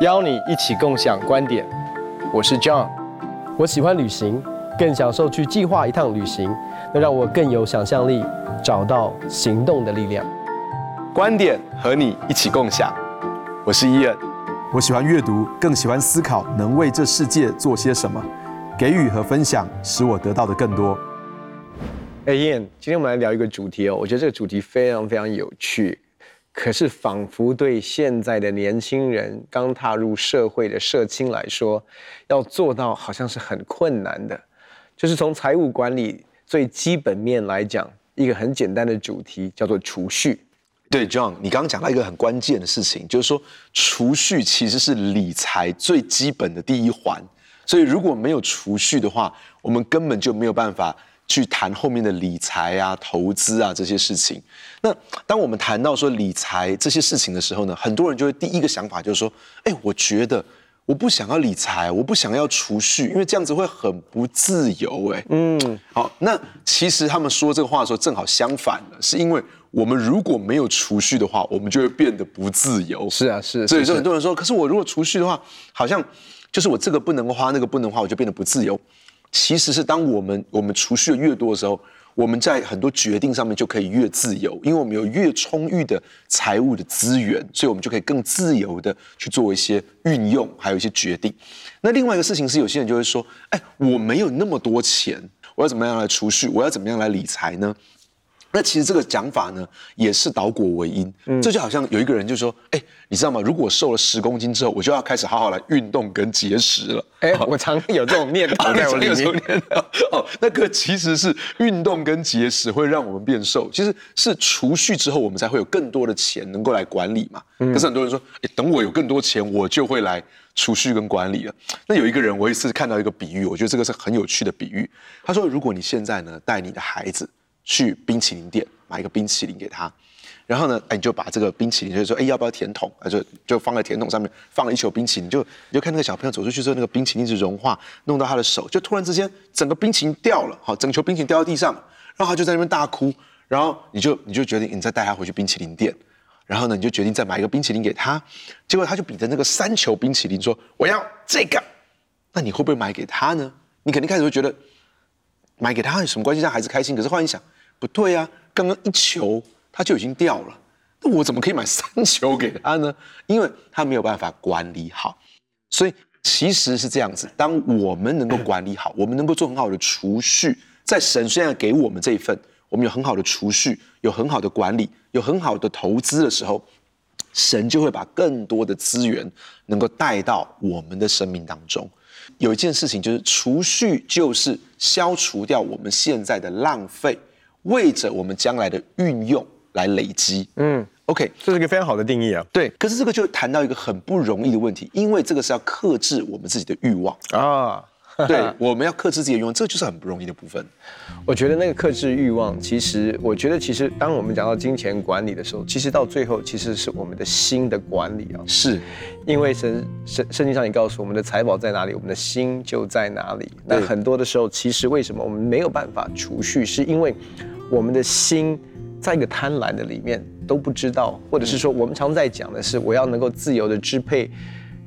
邀你一起共享观点。我是 John，我喜欢旅行，更享受去计划一趟旅行，能让我更有想象力，找到行动的力量。观点和你一起共享。我是伊恩，我喜欢阅读，更喜欢思考，能为这世界做些什么。给予和分享，使我得到的更多。哎，伊恩，今天我们来聊一个主题哦，我觉得这个主题非常非常有趣。可是，仿佛对现在的年轻人刚踏入社会的社青来说，要做到好像是很困难的。就是从财务管理最基本面来讲，一个很简单的主题叫做储蓄。对，John，你刚刚讲到一个很关键的事情，就是说储蓄其实是理财最基本的第一环。所以，如果没有储蓄的话，我们根本就没有办法。去谈后面的理财啊、投资啊这些事情。那当我们谈到说理财这些事情的时候呢，很多人就会第一个想法就是说：哎，我觉得我不想要理财，我不想要储蓄，因为这样子会很不自由。哎，嗯，好，那其实他们说这个话的时候正好相反了，是因为我们如果没有储蓄的话，我们就会变得不自由。是啊，是。所以说很多人说，可是我如果储蓄的话，好像就是我这个不能花，那个不能花，我就变得不自由。其实是当我们我们储蓄的越多的时候，我们在很多决定上面就可以越自由，因为我们有越充裕的财务的资源，所以我们就可以更自由的去做一些运用，还有一些决定。那另外一个事情是，有些人就会说：“哎，我没有那么多钱，我要怎么样来储蓄？我要怎么样来理财呢？”那其实这个讲法呢，也是倒果为因。嗯，这就好像有一个人就说：“哎，你知道吗？如果我瘦了十公斤之后，我就要开始好好来运动跟节食了。”哎，我常有这种念头在我里面。哦，那个其实是运动跟节食会让我们变瘦，其实是储蓄之后，我们才会有更多的钱能够来管理嘛。可是很多人说：“哎，等我有更多钱，我就会来储蓄跟管理了。”那有一个人，我一次看到一个比喻，我觉得这个是很有趣的比喻。他说：“如果你现在呢，带你的孩子。”去冰淇淋店买一个冰淇淋给他，然后呢，哎，你就把这个冰淇淋，就是说，哎，要不要甜筒？啊，就就放在甜筒上面，放了一球冰淇淋，就你就看那个小朋友走出去之后，那个冰淇淋一直融化，弄到他的手，就突然之间，整个冰淇淋掉了，好，整球冰淇淋掉到地上，然后他就在那边大哭，然后你就你就决定，你再带他回去冰淇淋店，然后呢，你就决定再买一个冰淇淋给他，结果他就比着那个三球冰淇淋说，我要这个，那你会不会买给他呢？你肯定开始会觉得，买给他有什么关系？让孩子开心？可是后来你想。不对、啊，刚刚一球他就已经掉了，那我怎么可以买三球给他呢？因为他没有办法管理好，所以其实是这样子。当我们能够管理好，我们能够做很好的储蓄，在神虽然给我们这一份，我们有很好的储蓄，有很好的管理，有很好的投资的时候，神就会把更多的资源能够带到我们的生命当中。有一件事情就是储蓄，就是消除掉我们现在的浪费。为着我们将来的运用来累积，嗯，OK，这是一个非常好的定义啊。对，可是这个就谈到一个很不容易的问题，因为这个是要克制我们自己的欲望啊。对，我们要克制自己的欲望，这就是很不容易的部分。我觉得那个克制欲望，其实我觉得其实当我们讲到金钱管理的时候，其实到最后其实是我们的心的管理啊。是，因为神圣圣经上也告诉我们的财宝在哪里，我们的心就在哪里。那很多的时候，其实为什么我们没有办法储蓄，是因为我们的心在一个贪婪的里面都不知道，或者是说我们常在讲的是，我要能够自由的支配。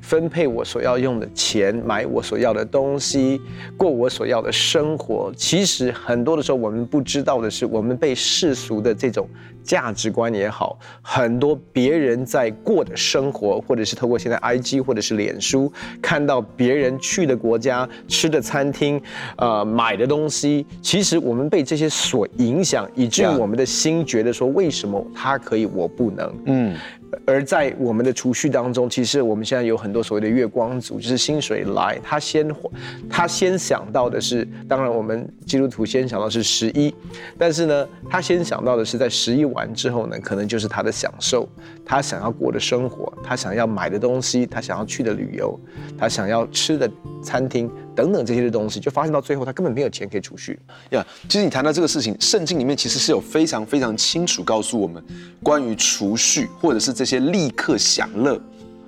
分配我所要用的钱，买我所要的东西，过我所要的生活。其实很多的时候，我们不知道的是，我们被世俗的这种价值观也好，很多别人在过的生活，或者是透过现在 IG 或者是脸书看到别人去的国家、吃的餐厅、呃买的东西，其实我们被这些所影响，以至于我们的心觉得说，为什么他可以，我不能？嗯。而在我们的储蓄当中，其实我们现在有很多所谓的月光族，就是薪水来，他先他先想到的是，当然我们基督徒先想到是十一，但是呢，他先想到的是在十一完之后呢，可能就是他的享受，他想要过的生活，他想要买的东西，他想要去的旅游，他想要吃的餐厅等等这些的东西，就发现到最后他根本没有钱可以储蓄。呀，yeah, 其实你谈到这个事情，圣经里面其实是有非常非常清楚告诉我们关于储蓄或者是这。些立刻享乐，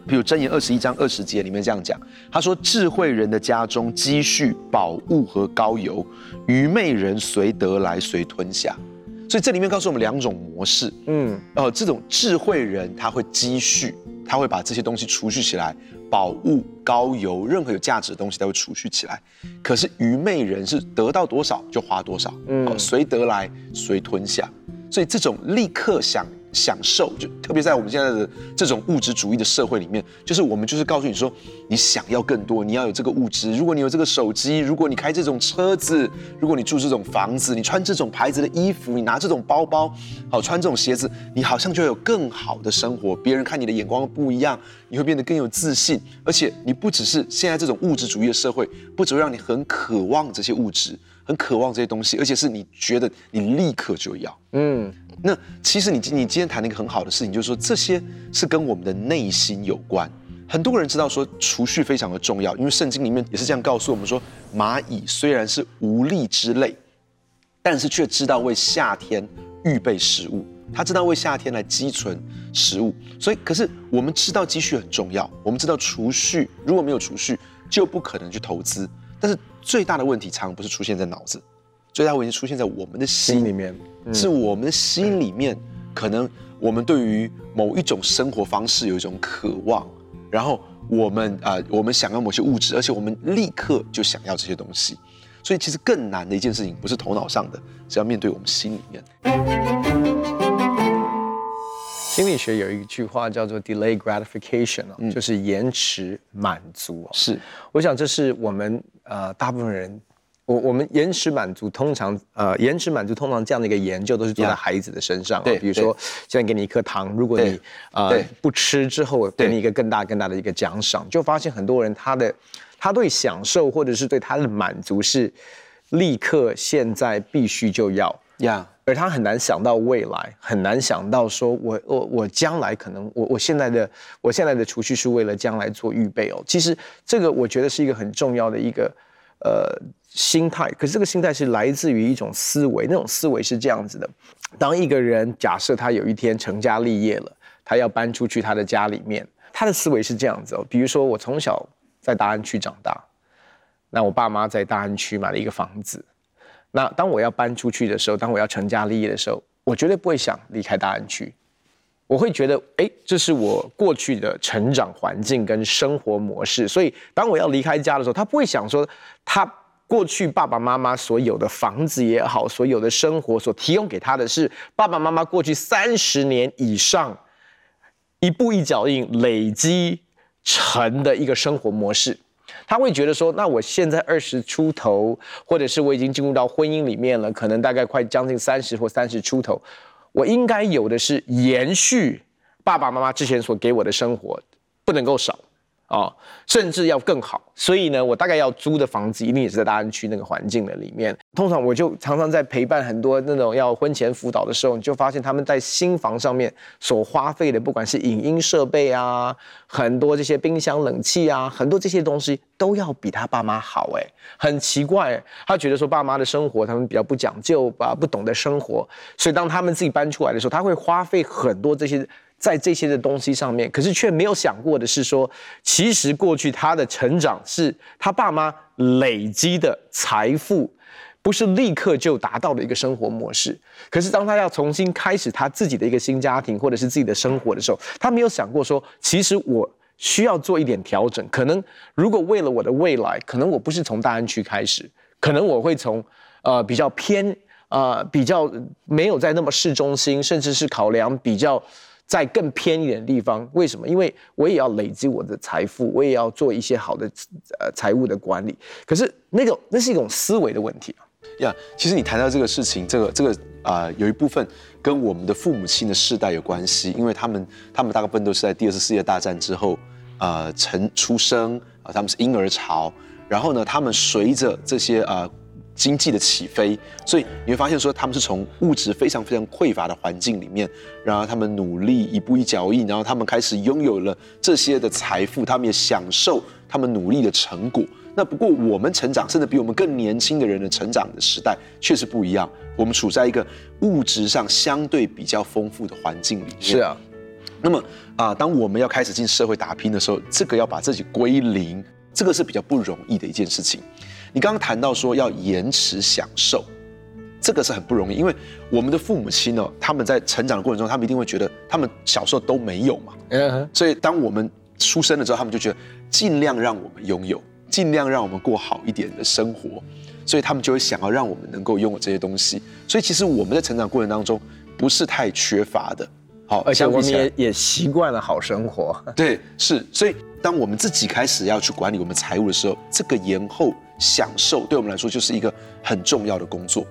比如箴言二十一章二十节里面这样讲，他说：“智慧人的家中积蓄宝物和高油，愚昧人随得来随吞下。”所以这里面告诉我们两种模式，嗯，呃，这种智慧人他会积蓄，他会把这些东西储蓄起来，宝物、膏油，任何有价值的东西都会储蓄起来。可是愚昧人是得到多少就花多少，嗯，随得来随吞下。所以这种立刻想。享受，就特别在我们现在的这种物质主义的社会里面，就是我们就是告诉你说，你想要更多，你要有这个物质。如果你有这个手机，如果你开这种车子，如果你住这种房子，你穿这种牌子的衣服，你拿这种包包，好穿这种鞋子，你好像就有更好的生活。别人看你的眼光不一样，你会变得更有自信。而且你不只是现在这种物质主义的社会，不只会让你很渴望这些物质，很渴望这些东西，而且是你觉得你立刻就要，嗯。那其实你你今天谈了一个很好的事情，就是说这些是跟我们的内心有关。很多人知道说储蓄非常的重要，因为圣经里面也是这样告诉我们说，蚂蚁虽然是无力之类，但是却知道为夏天预备食物，它知道为夏天来积存食物。所以，可是我们知道积蓄很重要，我们知道储蓄如果没有储蓄，就不可能去投资。但是最大的问题常常不是出现在脑子。最大问题出现在我们的心里面，嗯、是我们的心里面，可能我们对于某一种生活方式有一种渴望，然后我们啊、呃，我们想要某些物质，而且我们立刻就想要这些东西，所以其实更难的一件事情不是头脑上的，是要面对我们心里面。心理学有一句话叫做 “delay gratification” 嗯、就是延迟满足。是，我想这是我们呃大部分人。我我们延迟满足通常呃延迟满足通常这样的一个研究都是做在孩子的身上，对，比如说现在给你一颗糖，如果你呃不吃之后给你一个更大更大的一个奖赏，就发现很多人他的他对享受或者是对他的满足是立刻现在必须就要呀，而他很难想到未来，很难想到说我我我将来可能我我现在的我现在的储蓄是为了将来做预备哦，其实这个我觉得是一个很重要的一个。呃，心态，可是这个心态是来自于一种思维，那种思维是这样子的：当一个人假设他有一天成家立业了，他要搬出去他的家里面，他的思维是这样子哦。比如说，我从小在大安区长大，那我爸妈在大安区买了一个房子，那当我要搬出去的时候，当我要成家立业的时候，我绝对不会想离开大安区。我会觉得，哎，这是我过去的成长环境跟生活模式，所以当我要离开家的时候，他不会想说，他过去爸爸妈妈所有的房子也好，所有的生活所提供给他的是爸爸妈妈过去三十年以上一步一脚印累积成的一个生活模式，他会觉得说，那我现在二十出头，或者是我已经进入到婚姻里面了，可能大概快将近三十或三十出头。我应该有的是延续爸爸妈妈之前所给我的生活，不能够少。啊、甚至要更好，所以呢，我大概要租的房子一定也是在大安区那个环境的里面。通常我就常常在陪伴很多那种要婚前辅导的时候，你就发现他们在新房上面所花费的，不管是影音设备啊，很多这些冰箱、冷气啊，很多这些东西都要比他爸妈好。哎，很奇怪，他觉得说爸妈的生活他们比较不讲究吧，不懂得生活，所以当他们自己搬出来的时候，他会花费很多这些。在这些的东西上面，可是却没有想过的是说，其实过去他的成长是他爸妈累积的财富，不是立刻就达到的一个生活模式。可是当他要重新开始他自己的一个新家庭或者是自己的生活的时候，他没有想过说，其实我需要做一点调整。可能如果为了我的未来，可能我不是从大安区开始，可能我会从呃比较偏呃比较没有在那么市中心，甚至是考量比较。在更偏一点的地方，为什么？因为我也要累积我的财富，我也要做一些好的呃财务的管理。可是那个那是一种思维的问题啊。呀，其实你谈到这个事情，这个这个啊、呃，有一部分跟我们的父母亲的世代有关系，因为他们他们大部分都是在第二次世界大战之后、呃、成出生啊，他们是婴儿潮，然后呢，他们随着这些啊。呃经济的起飞，所以你会发现说，他们是从物质非常非常匮乏的环境里面，然后他们努力一步一脚印，然后他们开始拥有了这些的财富，他们也享受他们努力的成果。那不过我们成长，甚至比我们更年轻的人的成长的时代，确实不一样。我们处在一个物质上相对比较丰富的环境里面。是啊。那么啊，当我们要开始进社会打拼的时候，这个要把自己归零，这个是比较不容易的一件事情。你刚刚谈到说要延迟享受，这个是很不容易，因为我们的父母亲呢，他们在成长的过程中，他们一定会觉得他们小时候都没有嘛，所以当我们出生了之后，他们就觉得尽量让我们拥有，尽量让我们过好一点的生活，所以他们就会想要让我们能够拥有这些东西。所以其实我们在成长过程当中不是太缺乏的，好，而且我们也也习惯了好生活。对，是。所以当我们自己开始要去管理我们财务的时候，这个延后享受对我们来说就是一个很重要的工作。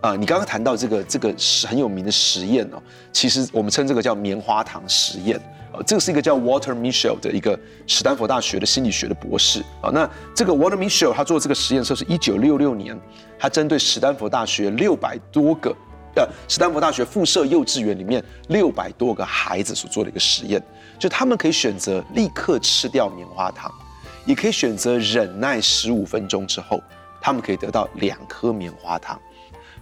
啊、你刚刚谈到这个这个是很有名的实验哦，其实我们称这个叫棉花糖实验。呃，这个是一个叫 Walter Mischel 的一个史丹佛大学的心理学的博士啊。那这个 Walter Mischel 他做这个实验的时候是一九六六年，他针对史丹佛大学六百多个呃斯坦福大学附设幼稚园里面六百多个孩子所做的一个实验，就他们可以选择立刻吃掉棉花糖，也可以选择忍耐十五分钟之后，他们可以得到两颗棉花糖。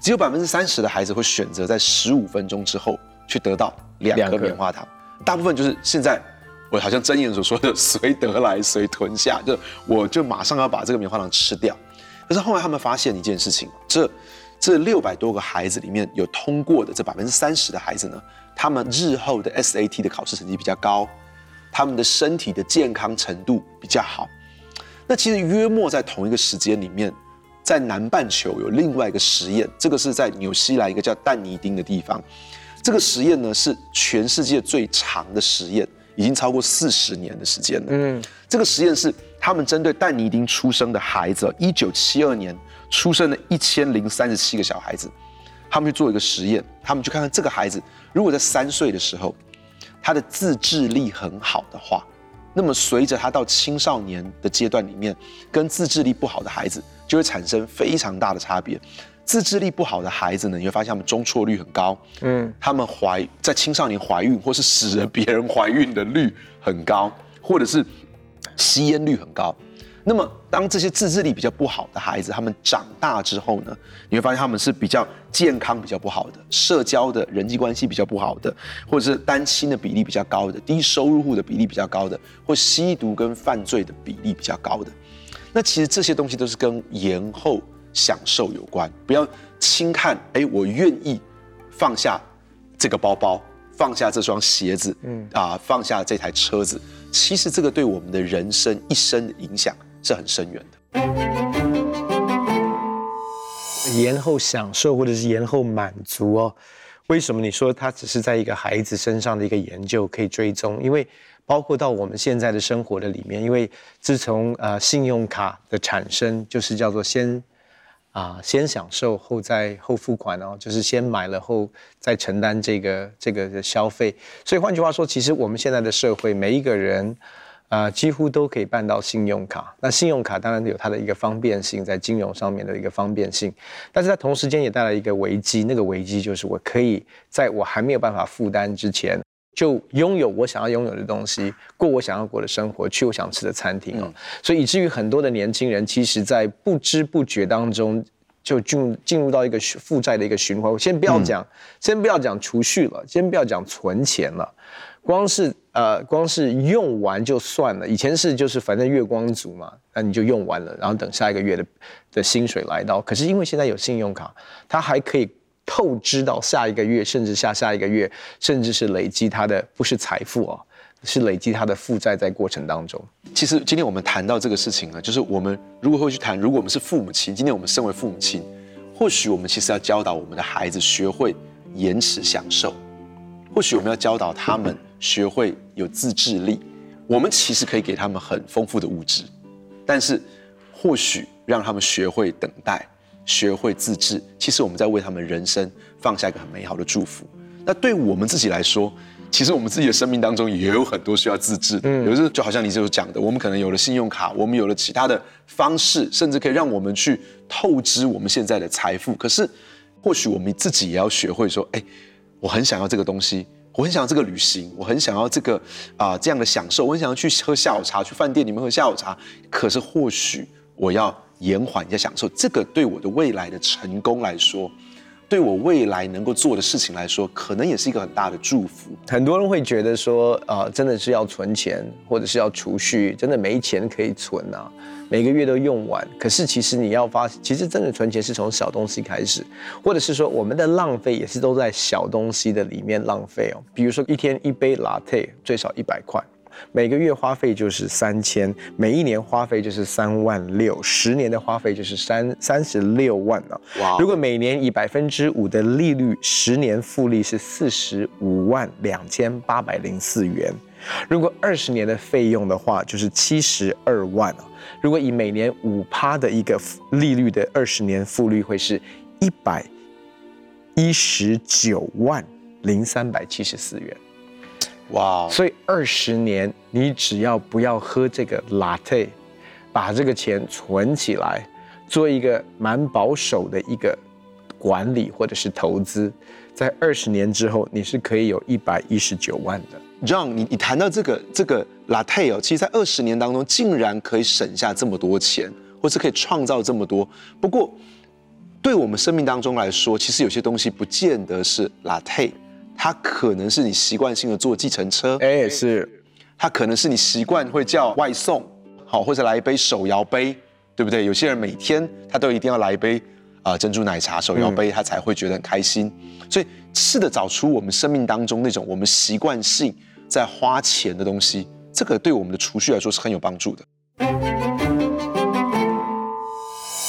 只有百分之三十的孩子会选择在十五分钟之后去得到两颗棉花糖。大部分就是现在，我好像箴言所说的“随得来，随吞下”，就我就马上要把这个棉花糖吃掉。可是后来他们发现一件事情，这这六百多个孩子里面有通过的这百分之三十的孩子呢，他们日后的 SAT 的考试成绩比较高，他们的身体的健康程度比较好。那其实约莫在同一个时间里面，在南半球有另外一个实验，这个是在纽西兰一个叫但尼丁的地方。这个实验呢是全世界最长的实验，已经超过四十年的时间了。嗯，这个实验是他们针对但尼丁出生的孩子，一九七二年出生的一千零三十七个小孩子，他们去做一个实验，他们去看看这个孩子如果在三岁的时候，他的自制力很好的话，那么随着他到青少年的阶段里面，跟自制力不好的孩子就会产生非常大的差别。自制力不好的孩子呢，你会发现他们中错率很高，嗯，他们怀在青少年怀孕或是使得别人怀孕的率很高，或者是吸烟率很高。那么当这些自制力比较不好的孩子，他们长大之后呢，你会发现他们是比较健康比较不好的，社交的人际关系比较不好的，或者是单亲的比例比较高的，低收入户的比例比较高的，或吸毒跟犯罪的比例比较高的。那其实这些东西都是跟延后。享受有关，不要轻看。哎，我愿意放下这个包包，放下这双鞋子，嗯啊，放下这台车子。其实这个对我们的人生一生的影响是很深远的。延后享受或者是延后满足哦？为什么你说它只是在一个孩子身上的一个研究可以追踪？因为包括到我们现在的生活的里面，因为自从呃信用卡的产生，就是叫做先。啊，先享受后再后付款哦，就是先买了后再承担这个这个消费。所以换句话说，其实我们现在的社会，每一个人啊，几乎都可以办到信用卡。那信用卡当然有它的一个方便性，在金融上面的一个方便性，但是它同时间也带来一个危机。那个危机就是我可以在我还没有办法负担之前。就拥有我想要拥有的东西，过我想要过的生活，去我想吃的餐厅哦。嗯、所以以至于很多的年轻人，其实在不知不觉当中就进入进入到一个负债的一个循环。我先不要讲，嗯、先不要讲储蓄了，先不要讲存钱了，光是呃，光是用完就算了。以前是就是反正月光族嘛，那你就用完了，然后等下一个月的的薪水来到。可是因为现在有信用卡，它还可以。透支到下一个月，甚至下下一个月，甚至是累积他的不是财富哦，是累积他的负债在过程当中。其实今天我们谈到这个事情呢，就是我们如果会去谈，如果我们是父母亲，今天我们身为父母亲，或许我们其实要教导我们的孩子学会延迟享受，或许我们要教导他们学会有自制力。我们其实可以给他们很丰富的物质，但是或许让他们学会等待。学会自制，其实我们在为他们人生放下一个很美好的祝福。那对我们自己来说，其实我们自己的生命当中也有很多需要自制的。嗯，有时候就好像你就是讲的，我们可能有了信用卡，我们有了其他的方式，甚至可以让我们去透支我们现在的财富。可是，或许我们自己也要学会说，哎，我很想要这个东西，我很想要这个旅行，我很想要这个啊、这样的享受，我很想要去喝下午茶，去饭店里面喝下午茶。可是，或许我要。延缓一下享受，这个对我的未来的成功来说，对我未来能够做的事情来说，可能也是一个很大的祝福。很多人会觉得说，啊、呃，真的是要存钱，或者是要储蓄，真的没钱可以存啊，每个月都用完。可是其实你要发，其实真的存钱是从小东西开始，或者是说我们的浪费也是都在小东西的里面浪费哦。比如说一天一杯 latte 最少一百块。每个月花费就是三千，每一年花费就是三万六，十年的花费就是三三十六万了。哇！如果每年以百分之五的利率，十年复利是四十五万两千八百零四元。如果二十年的费用的话，就是七十二万。如果以每年五趴的一个利率的二十年复利，会是一百一十九万零三百七十四元。哇！所以二十年，你只要不要喝这个 latte，把这个钱存起来，做一个蛮保守的一个管理或者是投资，在二十年之后，你是可以有一百一十九万的。John，你你谈到这个这个 latte 哦，其实，在二十年当中，竟然可以省下这么多钱，或是可以创造这么多。不过，对我们生命当中来说，其实有些东西不见得是 latte，它可能是你习惯性的坐计程车，哎，是，它可能是你习惯会叫外送，好，或者来一杯手摇杯，对不对？有些人每天他都一定要来一杯啊、呃、珍珠奶茶手摇杯，他才会觉得很开心。所以，试着找出我们生命当中那种我们习惯性。在花钱的东西，这个对我们的储蓄来说是很有帮助的。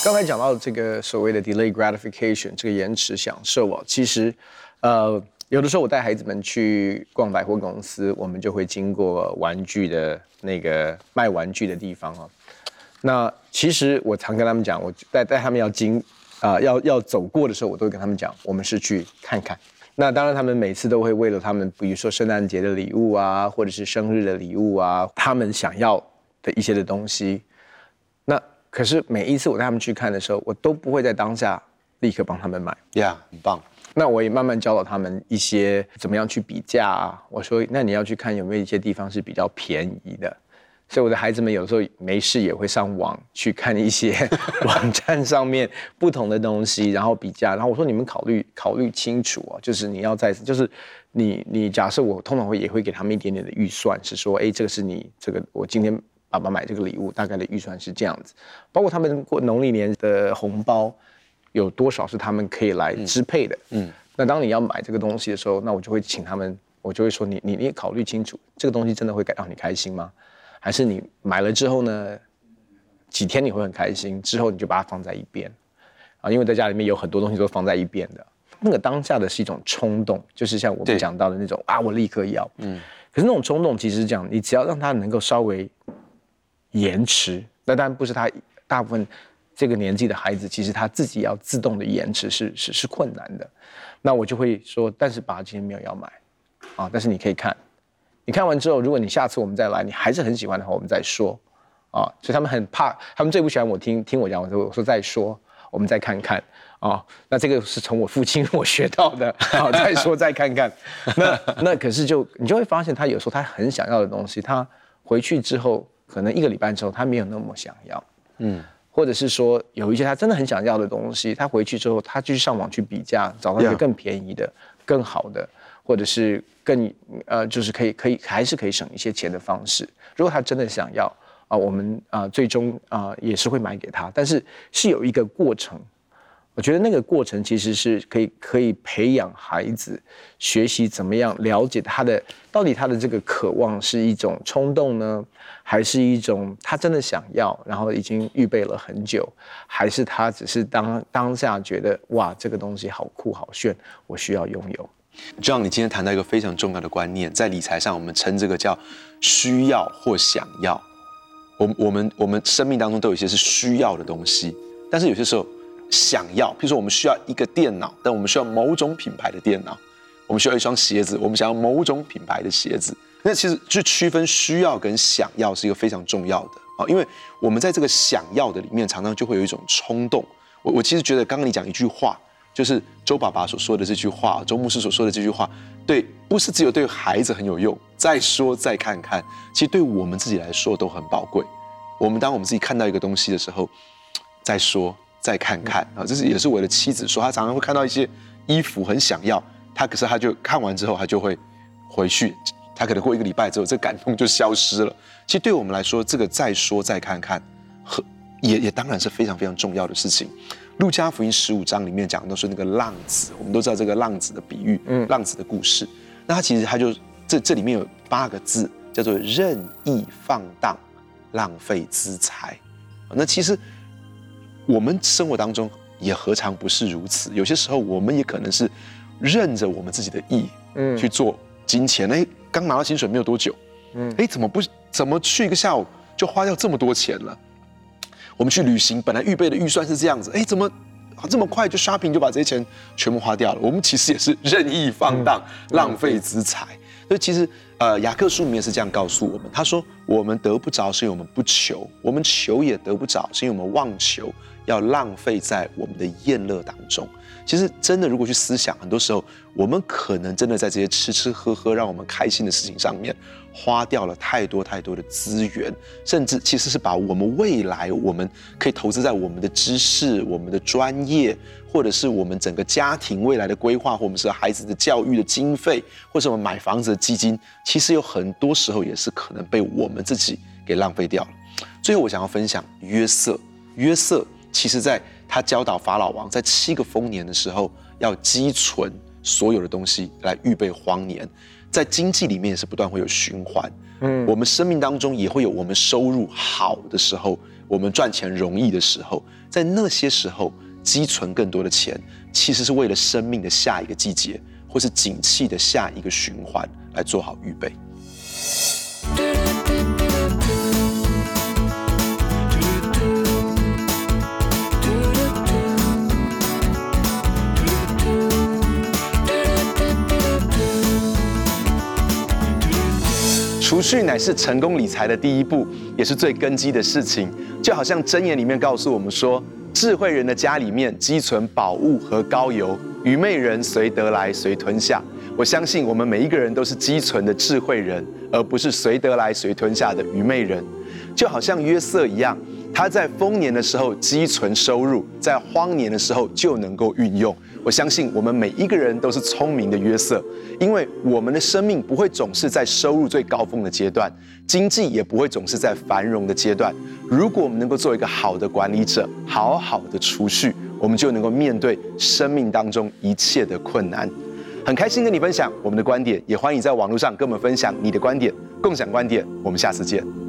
刚才讲到这个所谓的 delay gratification，这个延迟享受啊，其实，呃，有的时候我带孩子们去逛百货公司，我们就会经过玩具的那个卖玩具的地方啊。那其实我常跟他们讲，我带带他们要经啊、要要走过的时候，我都会跟他们讲，我们是去看看。那当然，他们每次都会为了他们，比如说圣诞节的礼物啊，或者是生日的礼物啊，他们想要的一些的东西。那可是每一次我带他们去看的时候，我都不会在当下立刻帮他们买。呀，yeah, 很棒。那我也慢慢教导他们一些怎么样去比价啊。我说，那你要去看有没有一些地方是比较便宜的。所以我的孩子们有时候没事也会上网去看一些 网站上面不同的东西，然后比价。然后我说，你们考虑考虑清楚啊，就是你要在，就是你你假设我通常会也会给他们一点点的预算，是说，哎，这个是你这个我今天爸爸买这个礼物大概的预算是这样子，包括他们过农历年的红包有多少是他们可以来支配的。嗯，那当你要买这个东西的时候，那我就会请他们，我就会说，你你你考虑清楚，这个东西真的会让你开心吗？还是你买了之后呢，几天你会很开心，之后你就把它放在一边，啊，因为在家里面有很多东西都放在一边的，那个当下的是一种冲动，就是像我们讲到的那种啊，我立刻要，嗯，可是那种冲动其实讲，你只要让它能够稍微延迟，那当然不是他大部分这个年纪的孩子，其实他自己要自动的延迟是是是困难的，那我就会说，但是爸今天没有要买，啊，但是你可以看。你看完之后，如果你下次我们再来，你还是很喜欢的话，我们再说，啊，所以他们很怕，他们最不喜欢我听听我讲，我说我说再说，我们再看看，啊，那这个是从我父亲我学到的，啊，再说再看看，那那可是就你就会发现，他有时候他很想要的东西，他回去之后，可能一个礼拜之后，他没有那么想要，嗯，或者是说有一些他真的很想要的东西，他回去之后，他去上网去比价，找到一个更便宜的.更好的。或者是更呃，就是可以可以还是可以省一些钱的方式。如果他真的想要啊、呃，我们啊、呃、最终啊、呃、也是会买给他，但是是有一个过程。我觉得那个过程其实是可以可以培养孩子学习怎么样了解他的到底他的这个渴望是一种冲动呢，还是一种他真的想要，然后已经预备了很久，还是他只是当当下觉得哇这个东西好酷好炫，我需要拥有。John，你今天谈到一个非常重要的观念，在理财上，我们称这个叫需要或想要。我们我们我们生命当中都有一些是需要的东西，但是有些时候想要，譬如说我们需要一个电脑，但我们需要某种品牌的电脑；我们需要一双鞋子，我们想要某种品牌的鞋子。那其实就区分需要跟想要是一个非常重要的啊，因为我们在这个想要的里面，常常就会有一种冲动。我我其实觉得刚刚你讲一句话。就是周爸爸所说的这句话，周牧师所说的这句话，对，不是只有对孩子很有用。再说再看看，其实对我们自己来说都很宝贵。我们当我们自己看到一个东西的时候，再说再看看啊，这是也是我的妻子说，她常常会看到一些衣服很想要，她可是她就看完之后，她就会回去，她可能过一个礼拜之后，这感动就消失了。其实对我们来说，这个再说再看看，和也也当然是非常非常重要的事情。路加福音十五章里面讲的都是那个浪子，我们都知道这个浪子的比喻，嗯，浪子的故事。那他其实他就这这里面有八个字，叫做任意放荡、浪费资财。那其实我们生活当中也何尝不是如此？有些时候我们也可能是任着我们自己的意，嗯，去做金钱。哎，刚拿到薪水没有多久，嗯，哎，怎么不怎么去一个下午就花掉这么多钱了？我们去旅行，本来预备的预算是这样子，哎，怎么这么快就 shopping 就把这些钱全部花掉了？我们其实也是任意放荡、浪费资财。所以其实，呃，雅各书里面是这样告诉我们：他说，我们得不着是因为我们不求，我们求也得不着是因为我们妄求，要浪费在我们的宴乐当中。其实，真的如果去思想，很多时候我们可能真的在这些吃吃喝喝让我们开心的事情上面，花掉了太多太多的资源，甚至其实是把我们未来我们可以投资在我们的知识、我们的专业。或者是我们整个家庭未来的规划，或我们是孩子的教育的经费，或者我们买房子的基金，其实有很多时候也是可能被我们自己给浪费掉了。最后，我想要分享约瑟。约瑟其实在他教导法老王，在七个丰年的时候，要积存所有的东西来预备荒年。在经济里面也是不断会有循环。嗯，我们生命当中也会有我们收入好的时候，我们赚钱容易的时候，在那些时候。积存更多的钱，其实是为了生命的下一个季节，或是景气的下一个循环来做好预备。储蓄乃是成功理财的第一步，也是最根基的事情。就好像箴言里面告诉我们说。智慧人的家里面积存宝物和膏油，愚昧人随得来随吞下。我相信我们每一个人都是积存的智慧人，而不是随得来随吞下的愚昧人。就好像约瑟一样，他在丰年的时候积存收入，在荒年的时候就能够运用。我相信我们每一个人都是聪明的约瑟，因为我们的生命不会总是在收入最高峰的阶段，经济也不会总是在繁荣的阶段。如果我们能够做一个好的管理者，好好的储蓄，我们就能够面对生命当中一切的困难。很开心跟你分享我们的观点，也欢迎在网络上跟我们分享你的观点，共享观点。我们下次见。